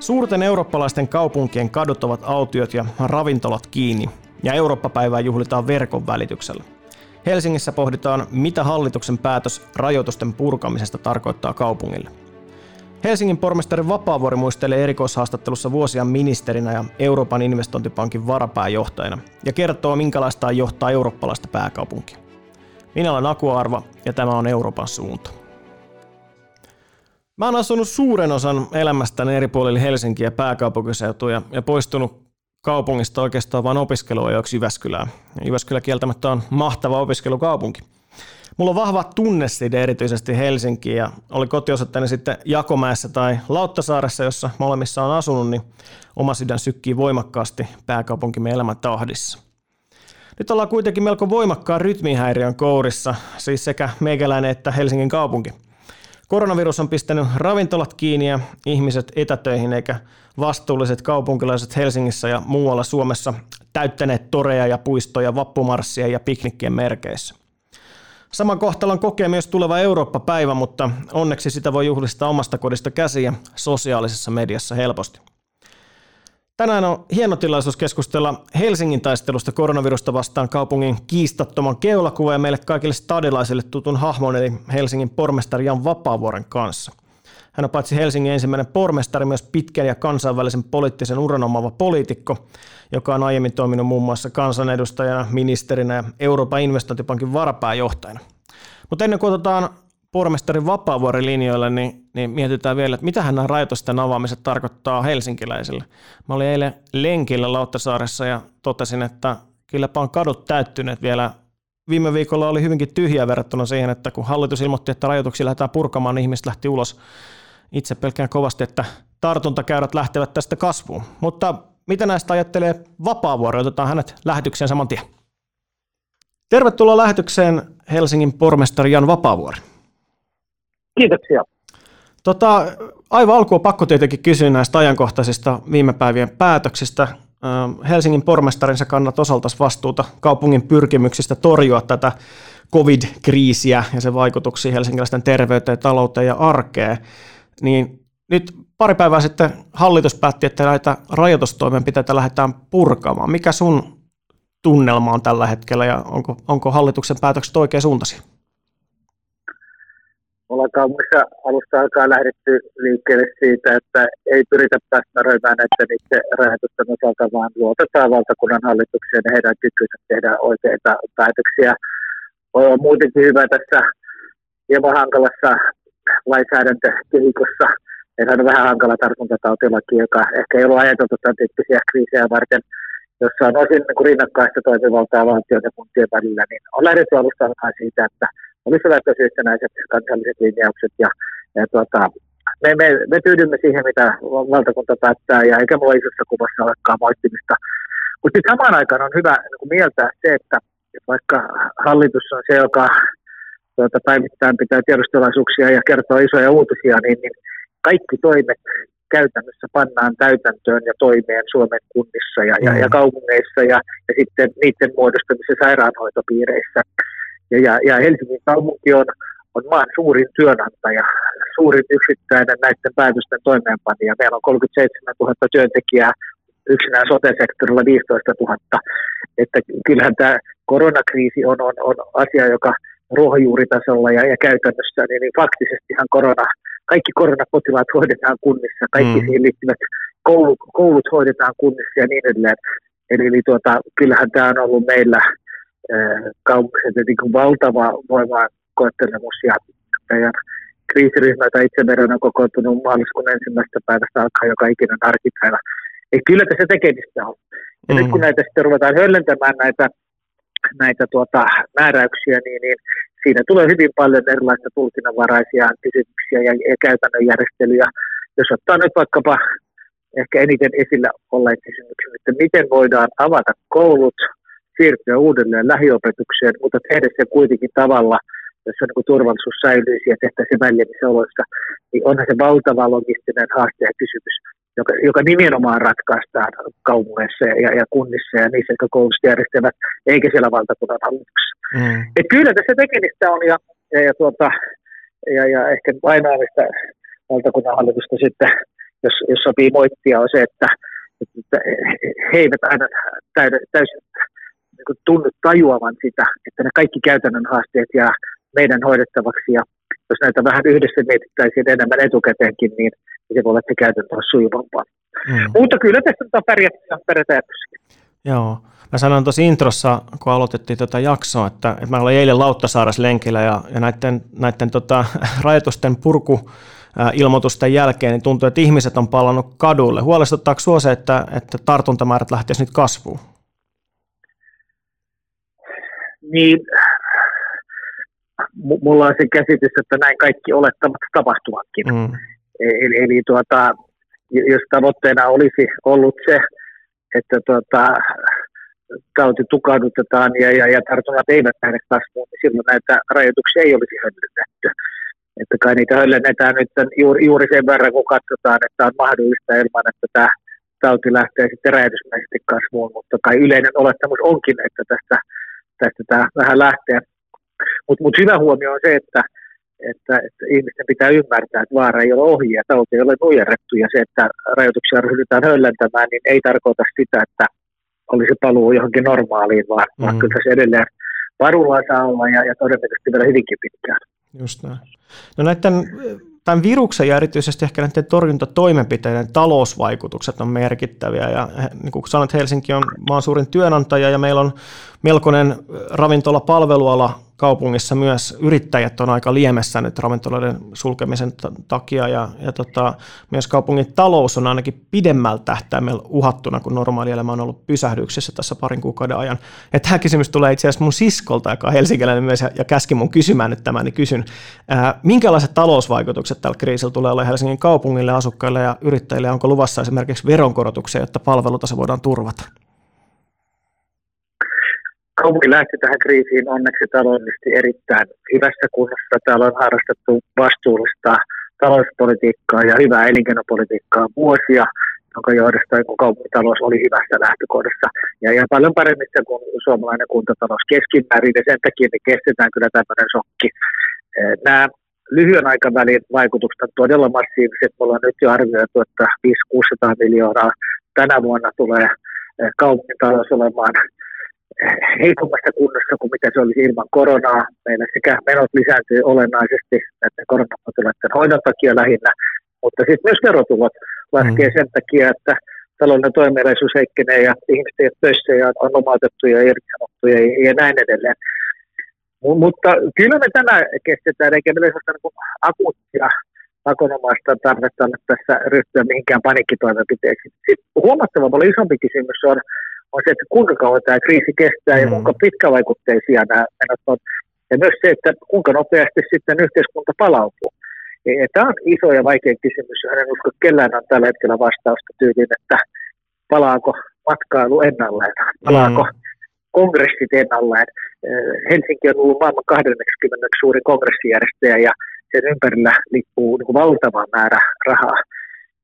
Suurten eurooppalaisten kaupunkien kadut ovat autiot ja ravintolat kiinni, ja Eurooppa-päivää juhlitaan verkon välityksellä. Helsingissä pohditaan, mitä hallituksen päätös rajoitusten purkamisesta tarkoittaa kaupungille. Helsingin pormestari Vapaavuori muistelee erikoishaastattelussa vuosia ministerinä ja Euroopan investointipankin varapääjohtajana ja kertoo, minkälaista johtaa eurooppalaista pääkaupunkia. Minä olen Aku Arva ja tämä on Euroopan suunta. Mä oon asunut suuren osan elämästäni eri puolilla Helsinkiä pääkaupunkiseutuja ja poistunut kaupungista oikeastaan vain opiskeluajoiksi Jyväskylään. Jyväskylä kieltämättä on mahtava opiskelukaupunki. Mulla on vahva tunneside erityisesti Helsinkiin ja oli kotiosoitteeni sitten Jakomäessä tai Lauttasaaressa, jossa molemmissa on asunut, niin oma sydän sykkii voimakkaasti pääkaupunkimme elämän tahdissa. Nyt ollaan kuitenkin melko voimakkaan rytmihäiriön kourissa, siis sekä meikäläinen että Helsingin kaupunki – Koronavirus on pistänyt ravintolat kiinni ja ihmiset etätöihin, eikä vastuulliset kaupunkilaiset Helsingissä ja muualla Suomessa täyttäneet toreja ja puistoja vappumarssia ja piknikkien merkeissä. Saman kohtalon kokee myös tuleva Eurooppa-päivä, mutta onneksi sitä voi juhlistaa omasta kodista käsiä sosiaalisessa mediassa helposti. Tänään on hieno tilaisuus keskustella Helsingin taistelusta koronavirusta vastaan kaupungin kiistattoman keulakuva ja meille kaikille stadilaisille tutun hahmon eli Helsingin pormestari Jan Vapaavuoren kanssa. Hän on paitsi Helsingin ensimmäinen pormestari myös pitkän ja kansainvälisen poliittisen uran omaava poliitikko, joka on aiemmin toiminut muun muassa kansanedustajana, ministerinä ja Euroopan investointipankin varapääjohtajana. Mutta ennen kuin otetaan pormestarin Vapaavuoren linjoille, niin, niin mietitään vielä, että mitä nämä rajoitusten avaamiset tarkoittaa helsinkiläisille. Mä olin eilen lenkillä Lauttasaaressa ja totesin, että kylläpä on kadut täyttyneet vielä. Viime viikolla oli hyvinkin tyhjää verrattuna siihen, että kun hallitus ilmoitti, että rajoituksia lähdetään purkamaan, niin ihmiset lähti ulos. Itse pelkään kovasti, että tartuntakäyrät lähtevät tästä kasvuun. Mutta mitä näistä ajattelee Vapaavuori? Otetaan hänet lähetykseen saman tien. Tervetuloa lähetykseen Helsingin pormestari Jan Vapaavuori. Kiitoksia. Tota, aivan alkuun pakko tietenkin kysyä näistä ajankohtaisista viime päivien päätöksistä. Helsingin pormestarinsa kannat osaltas vastuuta kaupungin pyrkimyksistä torjua tätä covid-kriisiä ja sen vaikutuksia helsinkiläisten terveyteen, talouteen ja arkeen. Niin nyt pari päivää sitten hallitus päätti, että näitä rajoitustoimenpiteitä lähdetään purkamaan. Mikä sun tunnelma on tällä hetkellä ja onko, onko hallituksen päätökset oikein suuntaisia? Ollaan kaupungissa alusta alkaa lähdetty liikkeelle siitä, että ei pyritä päästäröimään näiden itse rajoitusten osalta, vaan luotetaan valtakunnan hallitukseen ja heidän kykynsä tehdä oikeita päätöksiä. On muutenkin hyvä tässä hieman hankalassa lainsäädäntökehikossa. Meillä on vähän hankala tartuntatautilaki, joka ehkä ei ollut ajateltu tämän tyyppisiä kriisejä varten, jossa on osin rinnakkaista toimivaltaa valtion ja kuntien välillä, niin on lähdetty alusta alkaen siitä, että olisivat yhtenäiset kansalliset linjaukset ja, ja tuota, me, me, me tyydymme siihen, mitä valtakunta päättää, ja eikä mulla isossa kuvassa olekaan moittimista. Mutta sitten samaan aikaan on hyvä niin mieltää se, että vaikka hallitus on se, joka tuota, päivittäin pitää tiedostelaisuuksia ja kertoo isoja uutisia, niin, niin kaikki toimet käytännössä pannaan täytäntöön ja toimeen Suomen kunnissa ja, ja, ja mm. kaupungeissa ja, ja sitten niiden muodostamisessa sairaanhoitopiireissä. Ja, ja, ja Helsingin kaupunki on, on maan suurin työnantaja, suurin yksittäinen näiden päätösten toimeenpanija. Meillä on 37 000 työntekijää, yksinään sote-sektorilla 15 000. Että kyllähän tämä koronakriisi on, on, on asia, joka ruohonjuuritasolla ja, ja käytännössä, niin, niin faktisestihan korona, kaikki koronapotilaat hoidetaan kunnissa, kaikki mm. siihen liittyvät koulut, koulut hoidetaan kunnissa ja niin edelleen. Eli, eli tuota, kyllähän tämä on ollut meillä kaupungissa niin valtava voimaan koettelemus ja meidän kriisiryhmä tai itseverona on kokoontunut maaliskuun ensimmäisestä päivästä alkaa joka ikinen arkipäivä. Eli kyllä tässä tekemistä on. Ja mm. nyt kun näitä sitten ruvetaan höllentämään näitä, näitä tuota, määräyksiä, niin, niin siinä tulee hyvin paljon erilaisia tulkinnanvaraisia kysymyksiä ja, ja käytännön järjestelyjä. Jos ottaa nyt vaikkapa ehkä eniten esillä olleet kysymykset, että miten voidaan avata koulut – siirtyä uudelleen lähiopetukseen, mutta tehdä se kuitenkin tavalla, jossa niin turvallisuus säilyisi ja tehtäisiin väljissä oloissa, niin onhan se valtava logistinen haaste ja kysymys, joka, joka nimenomaan ratkaistaan kaupungeissa ja, ja kunnissa ja niissä, jotka koulutusta järjestävät, eikä siellä valtakunnan hallituksessa. Mm. Et kyllä tässä tekemistä on ja, ja, ja, tuota, ja, ja ehkä ainoa, mistä valtakunnan hallitusta sitten jos, jos sopii moittia, on se, että, että he eivät aina täysin niin tunnu tajuavan sitä, että ne kaikki käytännön haasteet jää meidän hoidettavaksi ja jos näitä vähän yhdessä mietittäisiin enemmän etukäteenkin, niin se voi olla, että se käytäntö on sujuvampaa. Mm. Mutta kyllä tästä on pärjätty ja pärjätään Joo. Mä sanoin tuossa introssa, kun aloitettiin tätä jaksoa, että, että mä olin eilen Lauttasaaras lenkillä ja, ja näiden, näiden tota, rajoitusten purku ilmoitusten jälkeen, niin tuntuu, että ihmiset on palannut kadulle. Huolestuttaako sinua se, että, että tartuntamäärät lähtisivät nyt kasvuun? Niin, mulla on se käsitys, että näin kaikki olettavat tapahtuvatkin. Mm. Eli, eli tuota, jos tavoitteena olisi ollut se, että tuota, tauti tukahdutetaan ja, ja, ja tartunnat eivät lähde kasvuun, niin silloin näitä rajoituksia ei olisi höllennetty. Että kai niitä höllennetään nyt juuri, juuri sen verran, kun katsotaan, että on mahdollista ilman, että tämä tauti lähtee sitten räjähdysmäisesti kasvuun, mutta kai yleinen olettamus onkin, että tästä, tästä tämä vähän lähtee. Mutta mut hyvä huomio on se, että, että, että ihmisten pitää ymmärtää, että vaara ei ole ohi ja tauti ei ole nujerrettu ja se, että rajoituksia ryhdytään höllentämään, niin ei tarkoita sitä, että olisi paluu johonkin normaaliin, vaan, mm. vaan kyllä se edelleen varullaan saa olla ja, ja todennäköisesti vielä hyvinkin pitkään. Just näin. No näiden, tämän viruksen ja erityisesti ehkä näiden torjuntatoimenpiteiden talousvaikutukset on merkittäviä. Ja niin kuin sanoit, Helsinki on maan suurin työnantaja ja meillä on melkoinen ravintolapalveluala kaupungissa myös yrittäjät on aika liemessä nyt ravintoloiden sulkemisen takia ja, ja tota, myös kaupungin talous on ainakin pidemmällä tähtäimellä uhattuna, kun normaali elämä on ollut pysähdyksissä tässä parin kuukauden ajan. Ja tämä kysymys tulee itse asiassa mun siskolta, joka on helsinkiläinen myös ja, ja käski mun kysymään nyt tämän, niin kysyn, ää, minkälaiset talousvaikutukset tällä kriisillä tulee olla Helsingin kaupungille, asukkaille ja yrittäjille, onko luvassa esimerkiksi veronkorotuksia, jotta palvelutaso voidaan turvata? Kaupunki lähti tähän kriisiin onneksi taloudellisesti erittäin hyvässä kunnossa. Täällä on harrastettu vastuullista talouspolitiikkaa ja hyvää elinkeinopolitiikkaa vuosia, jonka johdosta kaupunkitalous oli hyvässä lähtökohdassa. Ja, ja paljon paremmin kuin suomalainen kuntatalous keskimäärin, ja sen takia me kestetään kyllä tämmöinen shokki. Nämä lyhyen aikavälin vaikutukset on todella massiiviset. Me ollaan nyt jo arvioitu, että 500-600 miljoonaa tänä vuonna tulee kaupunkitalous olemaan heikommassa kunnossa kuin mitä se olisi ilman koronaa. Meillä sekä menot lisääntyy olennaisesti näiden koronapotilaiden hoidon takia lähinnä, mutta sitten myös verotulot laskee mm. sen takia, että talouden toimeliaisuus heikkenee ja ihmiset ei ole töissä ja on lomautettuja ja irtisanottuja ja näin edelleen. M- mutta kyllä me tänään kestetään, eikä meillä sellaista niin akuuttia pakonomaista tarvetta tässä ryhtyä mihinkään panikkitoimenpiteisiin. Sitten huomattavan paljon isompi kysymys on, on se, että kuinka kauan tämä kriisi kestää mm. ja kuinka pitkävaikutteisia nämä menot on. Ja myös se, että kuinka nopeasti sitten yhteiskunta palautuu. Ja tämä on iso ja vaikea kysymys, johon en usko, että kellään on tällä hetkellä vastausta tyyliin, että palaako matkailu ennalleen, palaako mm. kongressit ennalleen. Helsinki on ollut maailman 20 suurin kongressijärjestäjä ja sen ympärillä liikkuu niin valtava määrä rahaa.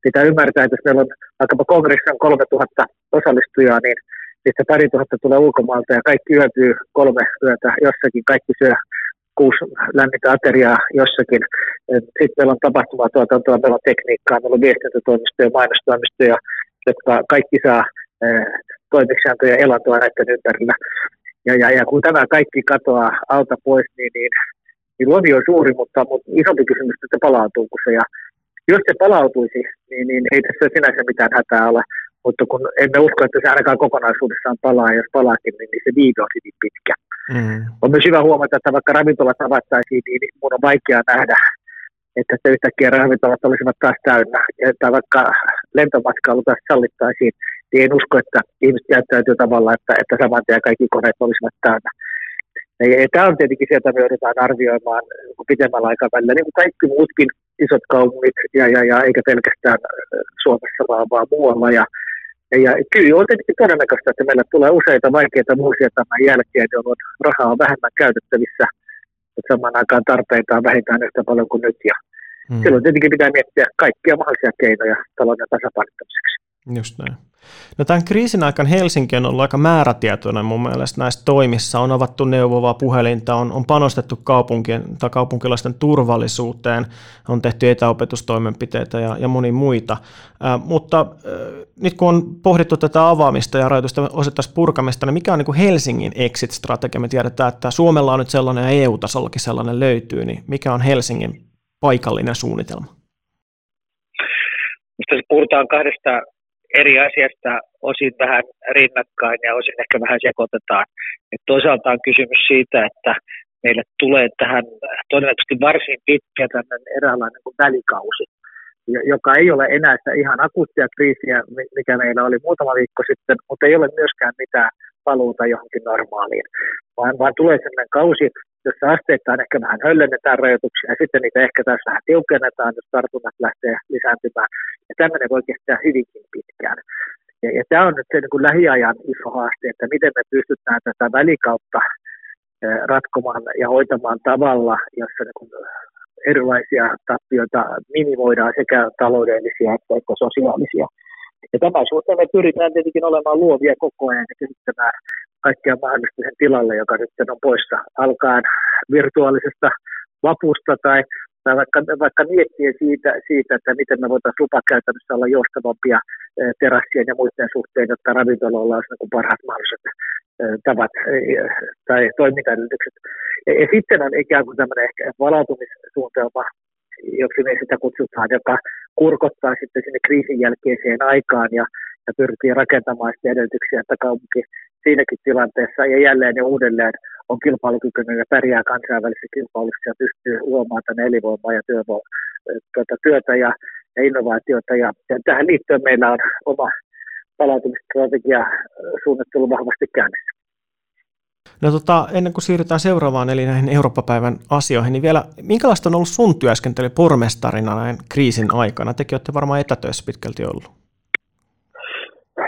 Pitää ymmärtää, että jos meillä on vaikkapa kongressin 3000 osallistujaa, niin sitten pari tuhatta tulee ulkomaalta ja kaikki yöpyy kolme yötä jossakin, kaikki syö kuusi lämmintä ateriaa jossakin. Sitten meillä on tapahtumatuotantoa, meillä on tekniikkaa, meillä on viestintätoimistoja, mainostoimistoja, jotka kaikki saa eh, toimeksiantoja elantoa näiden ympärillä. Ja, ja, ja kun tämä kaikki katoaa alta pois, niin, niin, niin luomi on suuri, mutta, mutta isompi kysymys, että palautuuko se. Ja jos se palautuisi, niin, niin ei tässä sinänsä mitään hätää ole mutta kun emme usko, että se ainakaan kokonaisuudessaan palaa, ja jos palaakin, niin se viive on hyvin pitkä. Mm. On myös hyvä huomata, että vaikka ravintolat avattaisiin, niin minun on vaikea nähdä, että se yhtäkkiä ravintolat olisivat taas täynnä. Tai vaikka lentomatkailu taas sallittaisiin, niin en usko, että ihmiset käyttäytyy tavalla, että, että saman tien kaikki koneet olisivat täynnä. Ja tämä on tietenkin sieltä, me joudutaan arvioimaan pitemmällä aikavälillä, niin kuin kaikki muutkin isot kaupungit, ja, ja, ja eikä pelkästään Suomessa, vaan, vaan muualla. Ja ja kyllä on tietenkin todennäköistä, että meillä tulee useita vaikeita vuosia tämän jälkeen, jolloin rahaa on vähemmän käytettävissä, mutta samaan aikaan tarpeita on vähintään yhtä paljon kuin nyt. Ja hmm. Silloin tietenkin pitää miettiä kaikkia mahdollisia keinoja talouden tasapainottamiseksi. Just näin. No tämän kriisin aikana Helsinki on ollut aika määrätietoinen mun mielestä näissä toimissa. On avattu neuvovaa puhelinta, on, on panostettu kaupunkien tai kaupunkilaisten turvallisuuteen, on tehty etäopetustoimenpiteitä ja, ja moni muita. Äh, mutta äh, nyt kun on pohdittu tätä avaamista ja rajoitusta osittaista purkamista, niin mikä on niin kuin Helsingin exit-strategia? Me tiedetään, että Suomella on nyt sellainen ja EU-tasollakin sellainen löytyy, niin mikä on Helsingin paikallinen suunnitelma? Mistä puhutaan kahdesta eri asiasta osin vähän rinnakkain ja osin ehkä vähän sekoitetaan. Et toisaalta on kysymys siitä, että meille tulee tähän todennäköisesti varsin pitkä tämmöinen eräänlainen kuin välikausi, joka ei ole enää sitä ihan akuuttia kriisiä, mikä meillä oli muutama viikko sitten, mutta ei ole myöskään mitään paluuta johonkin normaaliin, vaan, vaan tulee sellainen kausi, jossa asteittain ehkä vähän höllennetään rajoituksia ja sitten niitä ehkä taas vähän tiukennetaan, jos tartunnat lähtee lisääntymään. Ja tämmöinen voi kestää hyvinkin pitkään. Ja, ja tämä on nyt se niin kuin lähiajan iso haaste, että miten me pystytään tätä välikautta ratkomaan ja hoitamaan tavalla, jossa niin kuin erilaisia tappioita minimoidaan sekä taloudellisia että sosiaalisia. Ja tämän suhteen me pyritään tietenkin olemaan luovia koko ajan ja kehittämään kaikkea mahdollista sen tilalle, joka sitten on poissa alkaen virtuaalisesta vapusta tai, tai vaikka, vaikka miettiä siitä, siitä, että miten me voitaisiin lupakäytännössä olla joustavampia eh, terassien ja muiden suhteen, jotta ravintoloilla olisi niin parhaat mahdolliset eh, tavat eh, tai toimintaedellytykset. Ja, sitten on ikään kuin tämmöinen ehkä valautumissuunnitelma, joksi me sitä kutsutaan, joka kurkottaa sitten sinne kriisin jälkeiseen aikaan ja, ja pyrkii rakentamaan sitä edellytyksiä, että kaupunki siinäkin tilanteessa ja jälleen ja uudelleen kilpailukykyinen ja pärjää kansainvälisessä kilpailussa ja pystyy luomaan tänne elinvoimaa ja työvo- tuota, työtä ja, ja innovaatiota. Ja, ja tähän liittyen meillä on oma palautumisstrategia suunnittelu vahvasti käynnissä. No tota, ennen kuin siirrytään seuraavaan, eli näihin Eurooppa-päivän asioihin, niin vielä, minkälaista on ollut sun työskentely pormestarina näin kriisin aikana? Tekin olette varmaan etätöissä pitkälti ollut.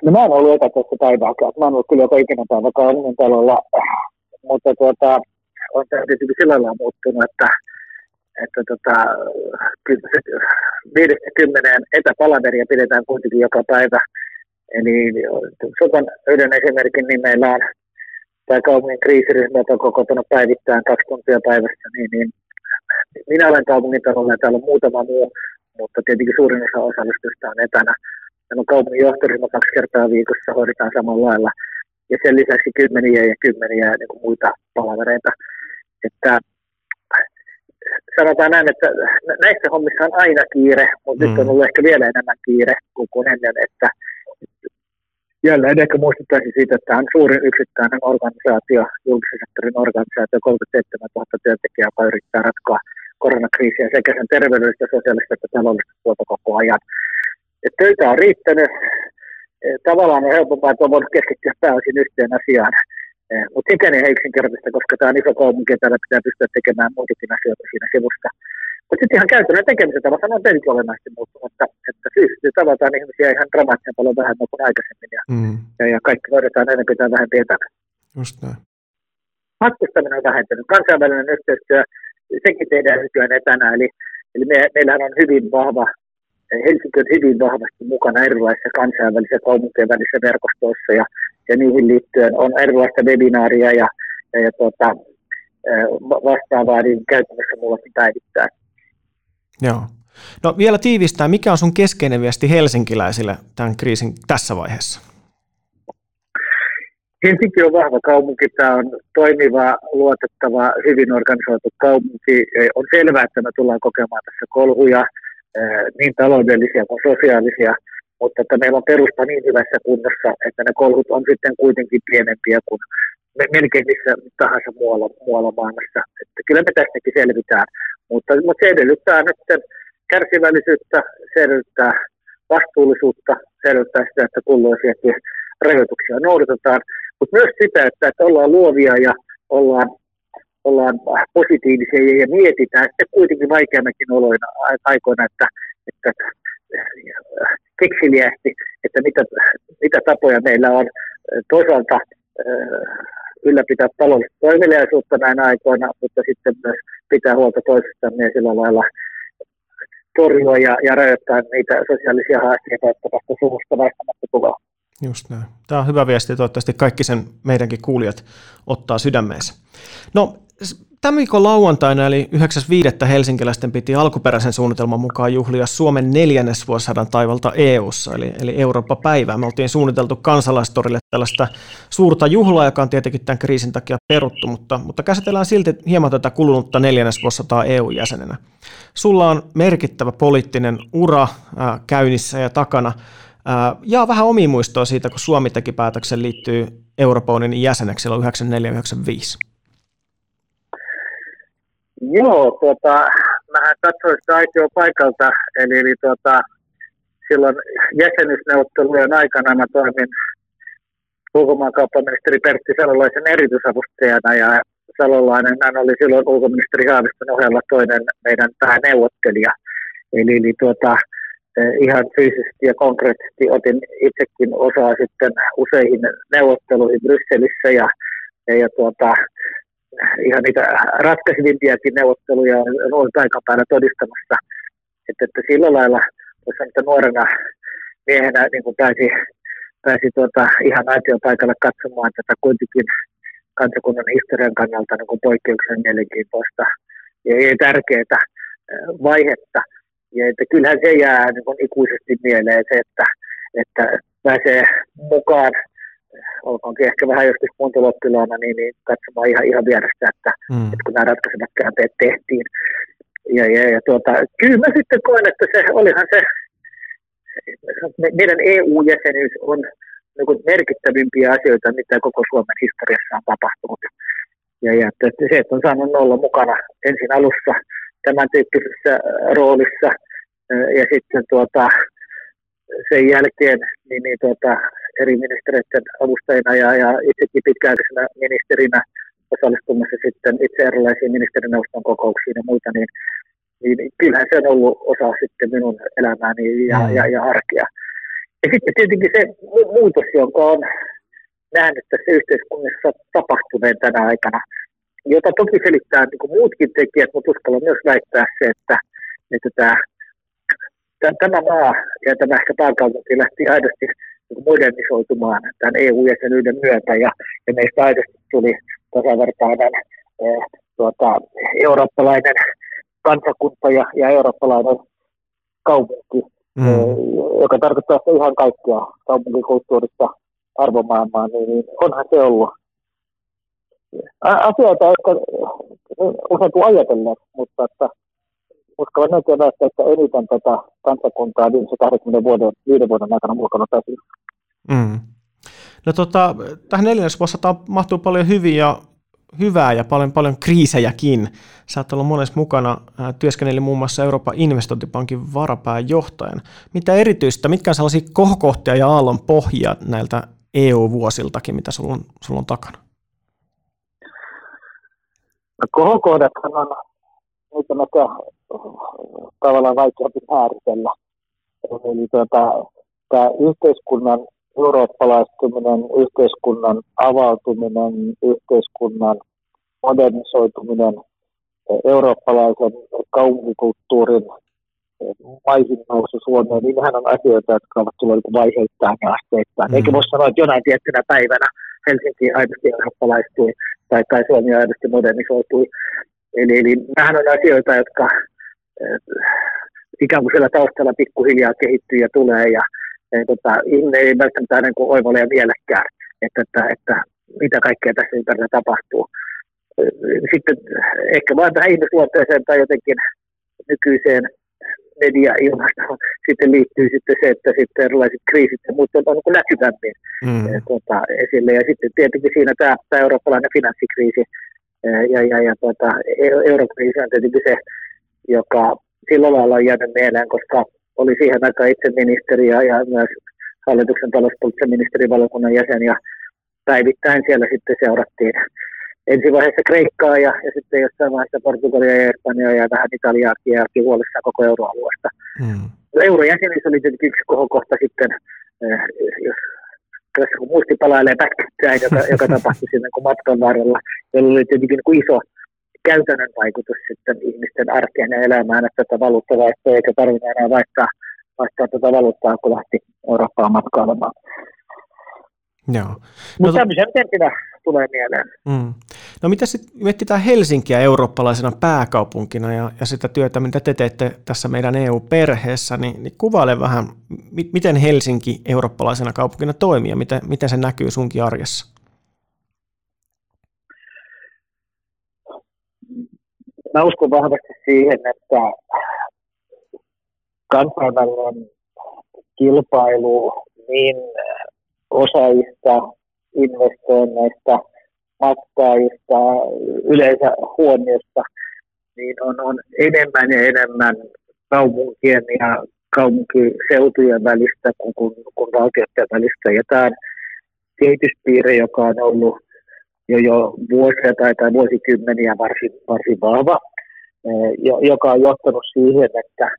No mä en ollut etätöissä päivääkään. Mä en ollut kyllä joka ikinen päivä kaupungin talolla, mutta tuota, on tämä tietenkin sillä lailla muuttunut, että, että tota, viidestä kymmeneen etäpalaveria pidetään kuitenkin joka päivä. Eli sotan yhden esimerkin, niin meillä on tämä kaupungin kriisiryhmä, joka on kokoontunut päivittäin kaksi tuntia päivässä, niin, niin minä olen kaupungin talolla ja täällä on muutama muu, mutta tietenkin suurin osa osallistujista on etänä. Meillä on kaupungin johtoryhmä kaksi kertaa viikossa, hoidetaan samalla lailla. Ja sen lisäksi kymmeniä ja kymmeniä niin kuin muita palavereita. Että sanotaan näin, että näissä hommissa on aina kiire, mutta mm. nyt on ollut ehkä vielä enemmän kiire kuin, kuin ennen, että jälleen ehkä muistuttaisin siitä, että tämä on suurin yksittäinen organisaatio, julkisen sektorin organisaatio, 37 000 työntekijää, joka yrittää ratkoa koronakriisiä sekä sen terveydellistä, sosiaalista että taloudellista puolta koko ajan. Et töitä on riittänyt. E, tavallaan on helpompaa, että on voinut keskittyä pääosin yhteen asiaan, e, mutta sekään ei yksinkertaista, koska tämä on iso kaupunki ja täällä pitää pystyä tekemään muitakin asioita siinä sivusta. Mutta sitten ihan käytännön tekemisen tavassa on tietenkin olennaisesti muuttunut, että, että fyysisesti tavataan ihmisiä ihan dramaattisen paljon vähemmän kuin aikaisemmin ja, mm. ja, ja kaikki hoidetaan ennen pitää vähän etänä. Just näin. Matkustaminen on vähentynyt. Kansainvälinen yhteistyö, sekin tehdään nykyään etänä, eli, eli me, meillähän on hyvin vahva, Helsinki on hyvin vahvasti mukana erilaisissa kansainvälisissä kaupunkien välisissä verkostoissa ja, ja niihin liittyen on erilaista webinaaria ja, ja, ja tuota, vastaavaa niin käytännössä mullakin päivittää. Joo. No vielä tiivistää, mikä on sun keskeinen viesti helsinkiläisille tämän kriisin tässä vaiheessa? Helsinki on vahva kaupunki, tämä on toimiva, luotettava, hyvin organisoitu kaupunki. On selvää, että me tullaan kokemaan tässä kolhuja, niin taloudellisia kuin sosiaalisia, mutta että meillä on perusta niin hyvässä kunnossa, että ne kolhut on sitten kuitenkin pienempiä kuin melkein missä tahansa muualla, muualla maailmassa. Että kyllä me tästäkin selvitään. Mutta, mutta se edellyttää nyt kärsivällisyyttä, se edellyttää vastuullisuutta, se edellyttää sitä, että kulloisiakin rajoituksia noudatetaan, mutta myös sitä, että, että ollaan luovia ja ollaan, ollaan positiivisia ja mietitään sitten kuitenkin vaikeammakin oloina aikoina, että, että keksiliästi, että mitä, mitä tapoja meillä on toisaalta ylläpitää taloudellista toimeliaisuutta näinä aikoina, mutta sitten myös pitää huolta toisistamme ja sillä lailla torjua ja, ja rajoittaa niitä sosiaalisia haasteita, että tästä suvusta välttämättä tulee. Just näin. Tämä on hyvä viesti. Toivottavasti kaikki sen meidänkin kuulijat ottaa sydämeensä. No, Tämän viikon lauantaina eli 9.5. helsinkiläisten piti alkuperäisen suunnitelman mukaan juhlia Suomen neljännesvuosisadan taivalta EU:ssa eli, eli Eurooppa-päivää. Me oltiin suunniteltu kansalaistorille tällaista suurta juhlaa, joka on tietenkin tämän kriisin takia peruttu, mutta, mutta käsitellään silti hieman tätä kulunutta neljännesvuosisataa EU-jäsenenä. Sulla on merkittävä poliittinen ura ää, käynnissä ja takana. Ää, ja vähän omimuistoa siitä, kun Suomi teki päätöksen liittyy Euroopan jäseneksi silloin 1994 Joo, tuota, mä katsoin sitä aitio paikalta, eli, eli tuota, silloin jäsenyysneuvottelujen aikana mä toimin ulkomaankauppaministeri Pertti Salolaisen erityisavustajana ja Salolainen hän oli silloin ulkoministeri Haaviston ohella toinen meidän pääneuvottelija. Eli, eli tuota, ihan fyysisesti ja konkreettisesti otin itsekin osaa sitten useihin neuvotteluihin Brysselissä ja, ja tuota, ihan niitä ratkaisivimpiakin neuvotteluja on ollut paikan päällä todistamassa. Että, että sillä lailla tuossa että nuorena miehenä niin kuin pääsi, pääsi tuota, ihan aitioon paikalle katsomaan tätä kuitenkin kansakunnan historian kannalta niin kuin poikkeuksellisen mielenkiintoista ja, ja tärkeää vaihetta. Ja että kyllähän se jää niin kuin ikuisesti mieleen se, että, että pääsee mukaan olkoonkin ehkä vähän joskus kuunteluoppilaana, niin, niin katsomaan ihan, ihan vierestä, että, mm. että kun nämä ratkaisevat käänteet tehtiin. Ja, ja, ja tuota, kyllä mä sitten koen, että se olihan se, meidän EU-jäsenyys on niin merkittävimpiä asioita, mitä koko Suomen historiassa on tapahtunut. Ja, ja että se, että on saanut olla mukana ensin alussa tämän tyyppisessä roolissa ja sitten tuota, sen jälkeen niin, niin tuota, eri ministeriöiden avustajina ja, ja itsekin pitkäaikaisena ministerinä osallistumassa sitten itse erilaisiin ministerineuvoston kokouksiin ja muita, niin, niin kyllähän se on ollut osa sitten minun elämääni ja, mm. ja, ja arkea. Ja sitten tietenkin se muutos, jonka on nähnyt tässä yhteiskunnassa tapahtuneen tänä aikana, jota toki selittää niin kuin muutkin tekijät, mutta uskallan myös väittää se, että, että tämä tämä maa ja tämä ehkä pääkaupunki lähti aidosti niin modernisoitumaan tämän EU-jäsenyyden myötä ja, ja meistä aidosti tuli tasavertainen eh, tuota, eurooppalainen kansakunta ja, ja eurooppalainen kaupunki, mm. eh, joka tarkoittaa sitä ihan kaikkia kaupunkikulttuurista arvomaailmaa, niin, niin onhan se ollut asioita, jotka usein kuin ajatellaan, mutta että uskallan melkein väittää, että eniten tätä kansakuntaa viimeisen 20 vuoden, viiden vuoden aikana muokannut asia. Mm. No tota, tähän neljännesvuosista mahtuu paljon hyviä hyvää ja paljon, paljon kriisejäkin. Sä oot ollut monessa mukana, työskennellyt muun muassa Euroopan investointipankin varapääjohtajan. Mitä erityistä, mitkä on sellaisia kohokohtia ja aallon pohjia näiltä EU-vuosiltakin, mitä sulla on, sulla on takana? No, kohokohdathan on niitä on tavallaan vaikeampi määritellä. Eli tuota, tämä yhteiskunnan eurooppalaistuminen, yhteiskunnan avautuminen, yhteiskunnan modernisoituminen, eurooppalaisen kaupunkikulttuurin maihin nousu Suomeen, niin nehän on asioita, jotka ovat tulleet niin vaiheittain ja asteittain. Mm. Eikä voi sanoa, että jonain tiettynä päivänä Helsinki aidosti eurooppalaistui tai, tai Suomi aidosti modernisoitui. Eli, eli nämähän on asioita, jotka äh, ikään kuin siellä taustalla pikkuhiljaa kehittyy ja tulee, ja, ja tota, ihminen ei välttämättä niin kuin oivalla ja mielekään, että, että, että mitä kaikkea tässä ympärillä tapahtuu. Sitten ehkä vain tähän ihmisluonteeseen tai jotenkin nykyiseen media-ilmastoon sitten liittyy sitten se, että sitten erilaiset kriisit ja muut on niin näkyvämmin mm. tuota, esille. Ja sitten tietenkin siinä tämä, tämä eurooppalainen finanssikriisi, ja, ja, ja tuota, eurokriisi on tietenkin se, joka sillä lailla on jäänyt mieleen, koska oli siihen aikaan itse ministeri ja, ja myös hallituksen talouspoliittisen ministerivaliokunnan jäsen ja päivittäin siellä sitten seurattiin ensi vaiheessa Kreikkaa ja, ja sitten jossain vaiheessa Portugalia ja Espanjaa ja vähän Italiaakin ja huolissaan koko euroalueesta. Hmm. Eurojäsenyys oli tietenkin yksi kohokohta sitten, jos tässä kun muisti palailee pätkittäin, joka, joka tapahtui siinä kun matkan varrella, jolloin oli tietenkin niin kuin iso käytännön vaikutus sitten ihmisten arkeen ja elämään, että tätä valuuttavaihtoa eikä tarvitse enää vaihtaa, vaihtaa tätä valuuttaa, kun lähti Eurooppaan matkailemaan. Joo. No, Mutta tämmöisiä tempinä tulee mieleen. Mm. No mitä sitten mietitään Helsinkiä eurooppalaisena pääkaupunkina ja, ja sitä työtä, mitä te teette tässä meidän EU-perheessä, niin, niin kuvaile vähän, mi- miten Helsinki eurooppalaisena kaupunkina toimii ja miten, miten se näkyy sunkin arjessa? Mä uskon vahvasti siihen, että kansainvälinen kilpailu niin osaajista, investoinneista, matkaajista, yleensä huomiosta, niin on, on enemmän ja enemmän kaupunkien ja kaupunkiseutujen välistä kuin, kuin, kuin valtioiden välistä. Ja tämä kehityspiirre, joka on ollut jo, jo vuosia tai, tai vuosikymmeniä varsin, varsin vahva, joka on johtanut siihen, että,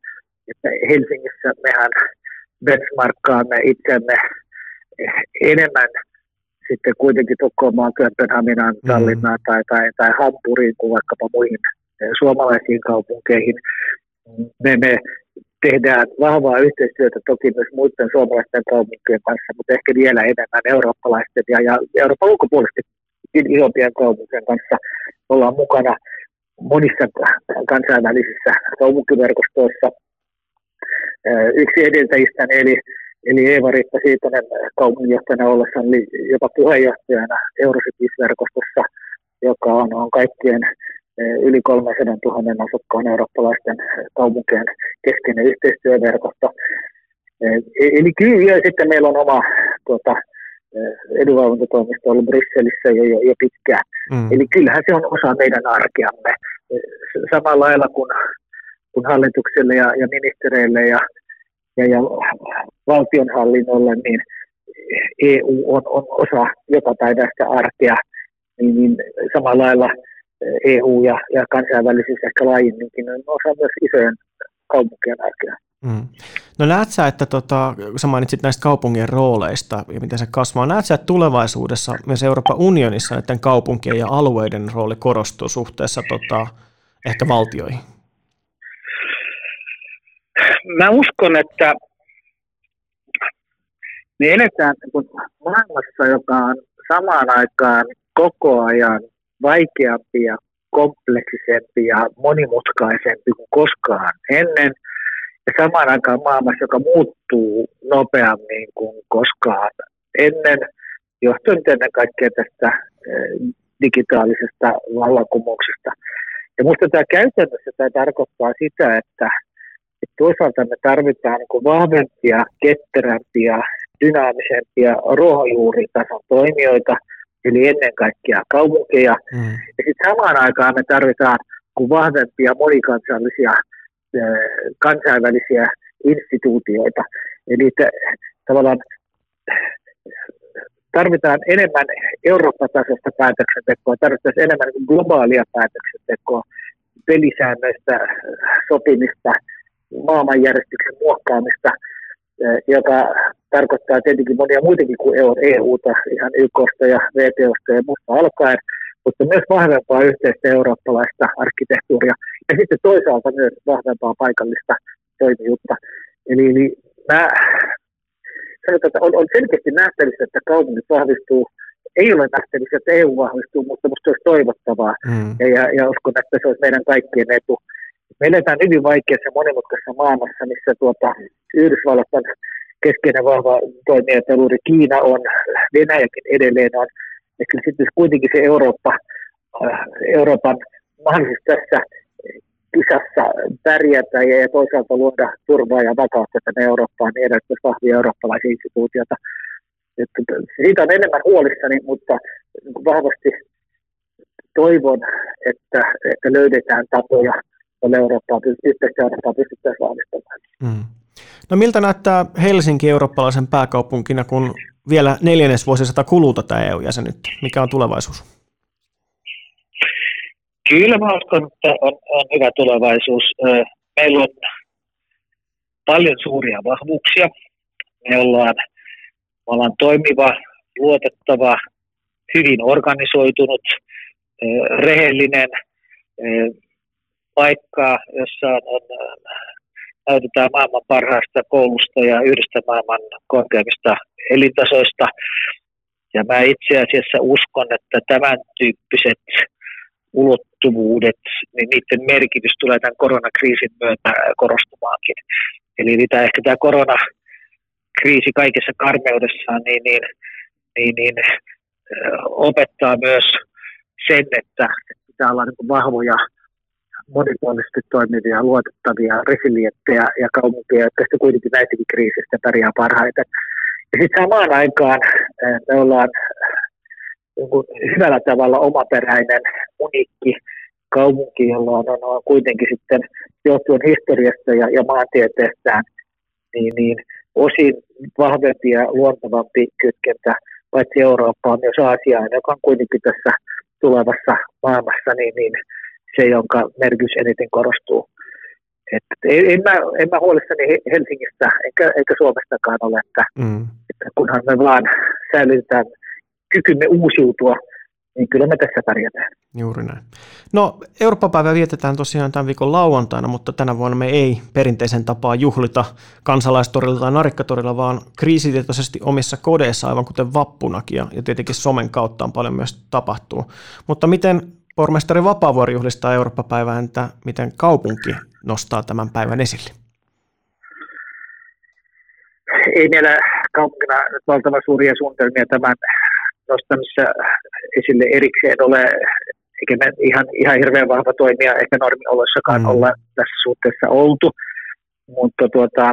että Helsingissä mehän benchmarkkaamme itsemme enemmän sitten kuitenkin Tukholmaan, Kööpenhaminaan, mm. Tallinnaan tai, tai, tai Hampuriin kuin vaikkapa muihin eh, suomalaisiin kaupunkeihin. Me, me tehdään vahvaa yhteistyötä toki myös muiden suomalaisten kaupunkien kanssa, mutta ehkä vielä enemmän eurooppalaisten ja, ja Euroopan ulkopuolisesti isompien kaupunkien kanssa ollaan mukana monissa kansainvälisissä kaupunkiverkostoissa. Eh, yksi edeltäjistä eli Eli Eeva-Riitta Siitonen kaupunginjohtajana ollessa oli jopa puheenjohtajana Eurocities-verkostossa, joka on, on kaikkien e, yli 300 000 asukkaan eurooppalaisten kaupunkien keskeinen yhteistyöverkosto. E, eli kyllä, sitten meillä on oma tuota, e, edunvalvontatoimisto ollut Brysselissä jo, jo, jo pitkään. Mm. Eli kyllähän se on osa meidän arkeamme. Samalla lailla kuin, kuin hallitukselle ja, ja ministereille ja ja, ja valtionhallinnolle, niin EU on, on osa joka päivästä arkea, niin, niin samalla lailla EU ja, ja kansainvälisissä ehkä laajemminkin on osa myös isojen kaupunkien arkea. Mm. No näet sä, että tota, kun sä mainitsit näistä kaupungien rooleista ja miten se kasvaa, näet sä, että tulevaisuudessa myös Euroopan unionissa näiden kaupunkien ja alueiden rooli korostuu suhteessa tota, ehkä valtioihin? Mä uskon, että me eletään niin maailmassa, joka on samaan aikaan koko ajan vaikeampi ja kompleksisempi ja monimutkaisempi kuin koskaan ennen. Ja samaan aikaan maailmassa, joka muuttuu nopeammin kuin koskaan ennen, johtuen ennen kaikkea tästä eh, digitaalisesta vallankumouksesta. Ja minusta tämä käytännössä tämä tarkoittaa sitä, että että toisaalta me tarvitaan niin vahvempia, ketterämpiä, dynaamisempia ruohonjuuritason toimijoita, eli ennen kaikkea kaupunkeja. Mm. Ja sitten samaan aikaan me tarvitaan kuin vahvempia monikansallisia kansainvälisiä instituutioita. Eli te, tavallaan tarvitaan enemmän Eurooppa-tasosta päätöksentekoa, tarvitaan enemmän globaalia päätöksentekoa, pelisäännöistä sopimista, maailmanjärjestyksen muokkaamista, eh, joka tarkoittaa tietenkin monia muitakin kuin EUta, ihan YKsta ja VTOsta ja muusta alkaen, mutta myös vahvempaa yhteistä eurooppalaista arkkitehtuuria ja sitten toisaalta myös vahvempaa paikallista toimijuutta. Eli, eli mä sanotaan, että on, on selkeästi nähtävissä, että kaupungit vahvistuu. Ei ole nähtävissä, että EU vahvistuu, mutta minusta se olisi toivottavaa. Mm. Ja, ja, ja uskon, että se olisi meidän kaikkien etu. Me eletään hyvin vaikeassa monimutkaisessa maailmassa, missä tuota, Yhdysvallat on keskeinen vahva toimijapeluri, Kiina on, Venäjäkin edelleen on. Ja sitten kuitenkin se Eurooppa, äh, Euroopan mahdollisuus tässä kisassa pärjätä ja toisaalta luoda turvaa ja vakautta tänne Eurooppaan, niin edellyttäisi vahvia eurooppalaisia instituutioita. Että siitä on enemmän huolissani, mutta vahvasti toivon, että, että löydetään tapoja tuonne Eurooppaan, yhteistä Eurooppaa pystyttäisiin vahvistamaan. Mm. No miltä näyttää Helsinki eurooppalaisen pääkaupunkina, kun vielä neljännesvuosisata kuluu tätä EU-jäsenyyttä? Mikä on tulevaisuus? Kyllä mä uskon, että on, on hyvä tulevaisuus. Meillä on paljon suuria vahvuuksia. Me ollaan, me ollaan toimiva, luotettava, hyvin organisoitunut, rehellinen – paikkaa, jossa on, näytetään maailman parhaasta koulusta ja yhdestä maailman korkeimmista elintasoista. Ja mä itse asiassa uskon, että tämän tyyppiset ulottuvuudet, niin niiden merkitys tulee tämän koronakriisin myötä korostumaankin. Eli mitä ehkä tämä koronakriisi kaikessa karmeudessaan niin, niin, niin, niin opettaa myös sen, että pitää olla niin vahvoja, monipuolisesti toimivia, luotettavia, resilienttejä ja kaupunkeja, jotka sitten kuitenkin näistäkin kriisistä pärjää parhaiten. Ja sitten samaan aikaan me ollaan niin hyvällä tavalla omaperäinen, uniikki kaupunki, jolla on, on, on kuitenkin sitten johtuen historiasta ja, ja maantieteestään niin, niin osin vahvempi ja luontavampi kytkentä paitsi Eurooppaan myös Aasiaan, joka on kuitenkin tässä tulevassa maailmassa niin, niin se, jonka merkitys eniten korostuu. Että en, mä, en mä huolissani Helsingistä eikä, eikä Suomestakaan ole, että, mm. että kunhan me vaan säilytetään kykymme uusiutua, niin kyllä me tässä pärjätään. Juuri näin. No Eurooppa-päivä vietetään tosiaan tämän viikon lauantaina, mutta tänä vuonna me ei perinteisen tapaa juhlita kansalaistorilla tai narikkatorilla, vaan kriisitietoisesti omissa kodeissa, aivan kuten vappunakin, ja, ja tietenkin somen kautta on paljon myös tapahtuu. Mutta miten pormestari Vapaavuori juhlistaa Eurooppa-päivää, että miten kaupunki nostaa tämän päivän esille? Ei meillä kaupunkina nyt valtavan suuria suunnitelmia tämän nostamissa esille erikseen ole, eikä me ihan, ihan hirveän vahva toimija ehkä normiolossakaan mm. olla tässä suhteessa oltu, mutta tuota,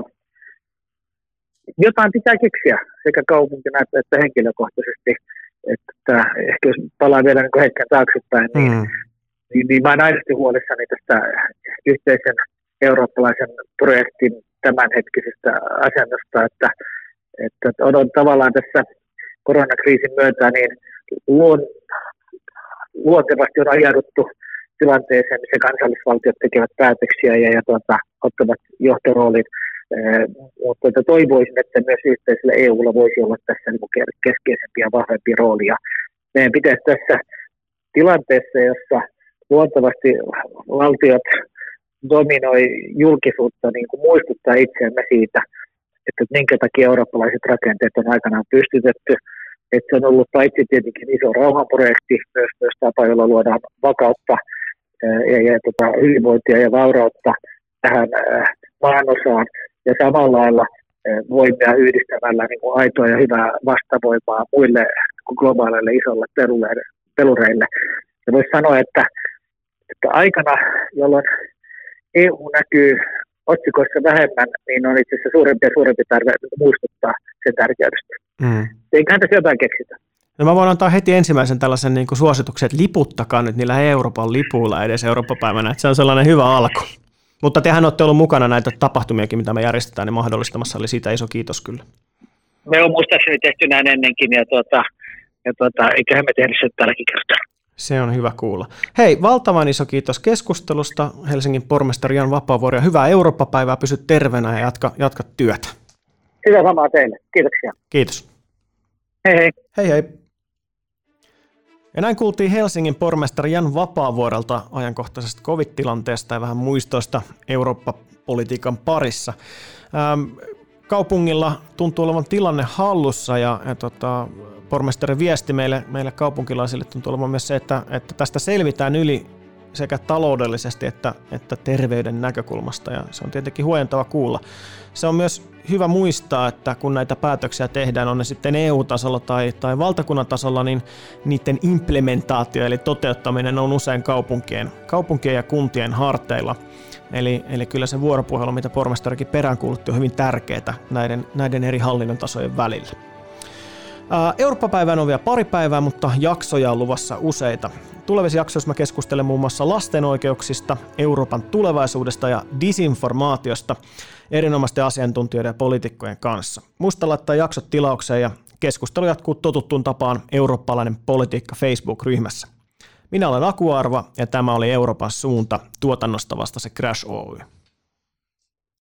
jotain pitää keksiä sekä kaupunkina että, että henkilökohtaisesti. Että ehkä jos palaan vielä niin hetken taaksepäin, niin, mm. niin, niin mä olen aidosti huolissani tästä yhteisen eurooppalaisen projektin tämänhetkisestä asennosta, että, että on tavallaan tässä koronakriisin myötä niin luon, luontevasti on ajauduttu tilanteeseen, missä kansallisvaltiot tekevät päätöksiä ja, ja tuota, ottavat johtoroolin. Mutta toivoisin, että myös yhteisellä EUlla voisi olla tässä niin keskeisempi ja vahvempi rooli. Ja meidän pitäisi tässä tilanteessa, jossa luontevasti valtiot dominoi julkisuutta, niin kuin muistuttaa itseämme siitä, että minkä takia eurooppalaiset rakenteet on aikanaan pystytetty – että se on ollut paitsi tietenkin iso rauhanprojekti, myös, myös tapa, jolla luodaan vakautta ja, ja tota, hyvinvointia ja vaurautta tähän maanosaan. Ja samalla lailla voimia yhdistämällä niin kuin aitoa ja hyvää vastavoimaa muille globaaleille isolle pelureille. Ja voisi sanoa, että, että aikana, jolloin EU näkyy otsikoissa vähemmän, niin on itse asiassa suurempi ja suurempi tarve muistuttaa sen tärkeydestä. Mm. Eiköhän tässä jotain keksitä. No mä voin antaa heti ensimmäisen tällaisen niin kuin suosituksen, että liputtakaa nyt niillä Euroopan lipuilla edes Eurooppa-päivänä, että se on sellainen hyvä alku. Mutta tehän olette ollut mukana näitä tapahtumiakin, mitä me järjestetään, niin mahdollistamassa, eli siitä iso kiitos kyllä. Me on muistaakseni tehty näin ennenkin, ja, tuota, ja tuota, eiköhän me tehdä se tälläkin kertaa. Se on hyvä kuulla. Hei, valtavan iso kiitos keskustelusta Helsingin pormestari Jan Vapaavuori ja hyvää Eurooppa-päivää, pysy terveenä ja jatka, jatka työtä. Hyvä samaa teille. Kiitoksia. Kiitos. Hei hei. Hei hei. Ja näin kuultiin Helsingin pormestari Jan Vapaavuorelta ajankohtaisesta covid-tilanteesta ja vähän muistoista Eurooppa-politiikan parissa. Ähm, kaupungilla tuntuu olevan tilanne hallussa ja, ja tota, pormestarin viesti meille, meille kaupunkilaisille tuntuu olevan myös se, että, että tästä selvitään yli sekä taloudellisesti että, että terveyden näkökulmasta ja se on tietenkin huojentava kuulla. Se on myös hyvä muistaa, että kun näitä päätöksiä tehdään, on ne sitten EU-tasolla tai, tai valtakunnan tasolla, niin niiden implementaatio eli toteuttaminen on usein kaupunkien, kaupunkien ja kuntien harteilla. Eli, eli kyllä se vuoropuhelu, mitä pormestarikin peräänkuulutti, on hyvin tärkeää näiden, näiden eri hallinnon tasojen välillä. Eurooppa-päivään on vielä pari päivää, mutta jaksoja on luvassa useita. Tulevissa jaksoissa mä keskustelen muun muassa lasten oikeuksista, Euroopan tulevaisuudesta ja disinformaatiosta erinomaisten asiantuntijoiden ja poliitikkojen kanssa. Muista laittaa jaksot tilaukseen ja keskustelu jatkuu totuttuun tapaan eurooppalainen politiikka Facebook-ryhmässä. Minä olen Akuarva ja tämä oli Euroopan suunta tuotannosta vasta se Crash Oy.